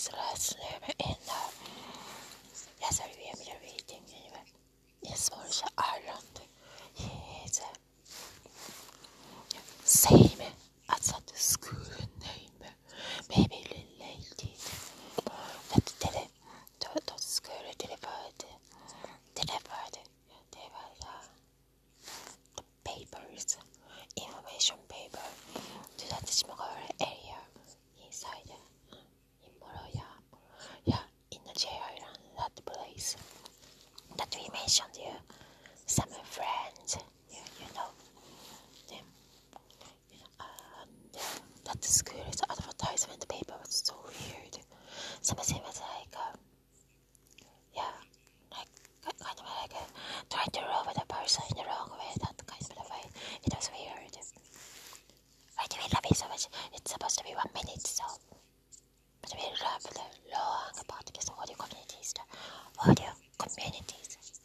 is last level in the yes, we will be reading anyway. In Smolisha Island, he is same as the school name, maybe related. But the, the, the school delivered, delivered, delivered uh, the papers, information paper. Mentioned you. Some friends, you, you know, them. You know, uh, that the school is advertisement paper was so weird. Somebody was like, um, yeah, like kind of like uh, trying to with a person in the wrong way. That kind of way. It was weird. Right, we love it so much. It's supposed to be one minute, so. But we love the long podcast audio communities, the audio